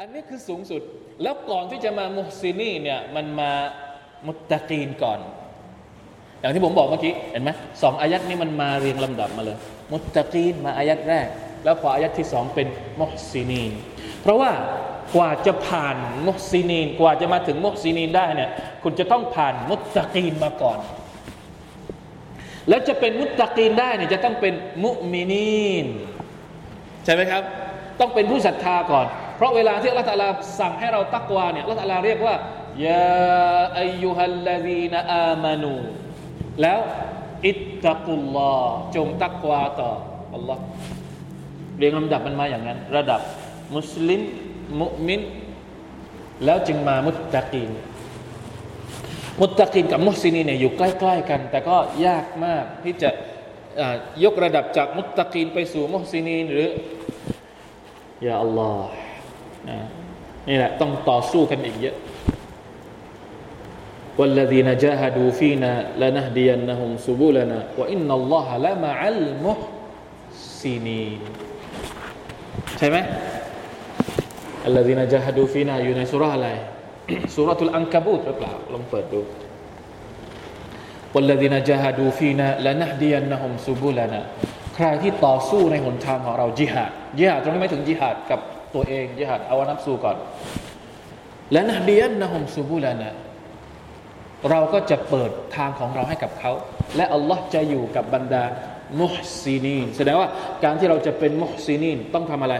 อันนี้คือสูงสุด แล้วก่อนที่จะมามุฮซินีเนี่ยมันมามุตตะกีนก่อน อย่างที่ผมบอกเมื่อกี้เห็นไหมสองอายัดนี้มันมาเรียงลำดับมาเลย มุตตะกีนมาอายัดแรก แล้วพออายัดที่สองเป็นมุฮซินีเพราะว่ากว่าจะผ่านมุฮซินีกว่าจะมาถึงมุฮซินีได้เนี่ยคุณจะต้องผ่านมุตตะกีนมาก่อน แล้วจะเป็นมุตตะกีนได้เนี่ยจะต้องเป็นมุมินีนใช่ไหมครับ ต้องเป็นผู้ศรัทธาก่อน เพราะเวลาที่อัลลอฮฺตะลาสั่งให้เราตักวาเนี่ยอัลลอฮฺตะลาเรียกว่ายาอายุฮัลลาดีนอามานูแล้วอิตตะกุลลอฮ์จงตักวาต่ออัลลอฮ์เรียงลำดับมันมาอย่างนั้น ระดับมุสลิมมุมิน แล้วจึงมามุตตะกีนมุตตะกินกับมุสซินีเนี่ยอยู่ใกล้ๆกัน แต่ก็ยากมากที่จะยกระดับจากมุตตะกินไปสู่มุสซินีหรืออย่าอัลลอฮ์ นะนี่แหละต้องต่อสู้กันอีกเยอะ والذين جاهدوا فينا لنهدينهم سبلنا وإن الله لمع المحسنين ใช่ไหม الذين جاهدوا فينا อยู่ในสุราะห์อะไร สุรทุลอังกบูตหรือเปล่าลองเปิดดู والذين جاهدوا فينا لنهدينهم سبلنا ใครที่ต่อสู้ในหนทางของเราจิฮาดจิฮาดตรงนี้ไม่ถึงจิฮาดกับ ตัวเองจิฮาดเอานัฟซูก่อน لنهدينهم سبلناเราก็จะเปิดทางของเราให้กับเขา และอัลลอฮ์จะอยู่กับบรรดามุฮซินีนแสดงว่าการที่เราจะเป็นมุฮซินีนต้องทำอะไร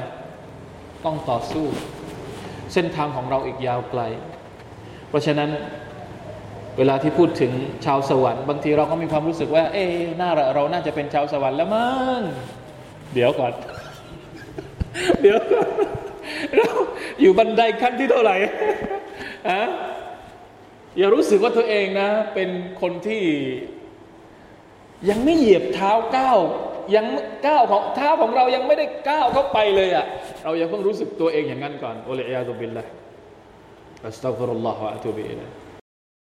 ต้องต่อสู้ เส้นทางของเราอีกยาวไกล เพราะฉะนั้นเวลาที่พูดถึงชาวสวรรค์บางทีเราก็มีความรู้สึกว่า เอ๊ะน่าเราน่าจะเป็นชาวสวรรค์แล้วมั้งเดี๋ยวก่อน เดี๋ยวก่อน เราอยู่บันไดขั้นที่เท่าไหร่อะอย่ารู้สึกว่าตัวเองนะ เป็นคนที่ยังไม่เหยียบเท้าก้าวยังก้าวของเท้าของเรายังไม่ได้ก้าวเข้าไปเลยอะ่ะเราอย่าเพิ่งรู้สึกตัวเองอย่างนั้นก่อนโอเลยาตุบิลละอัสตัฟิรุลลอฮฺวะอะตูบิอิลัย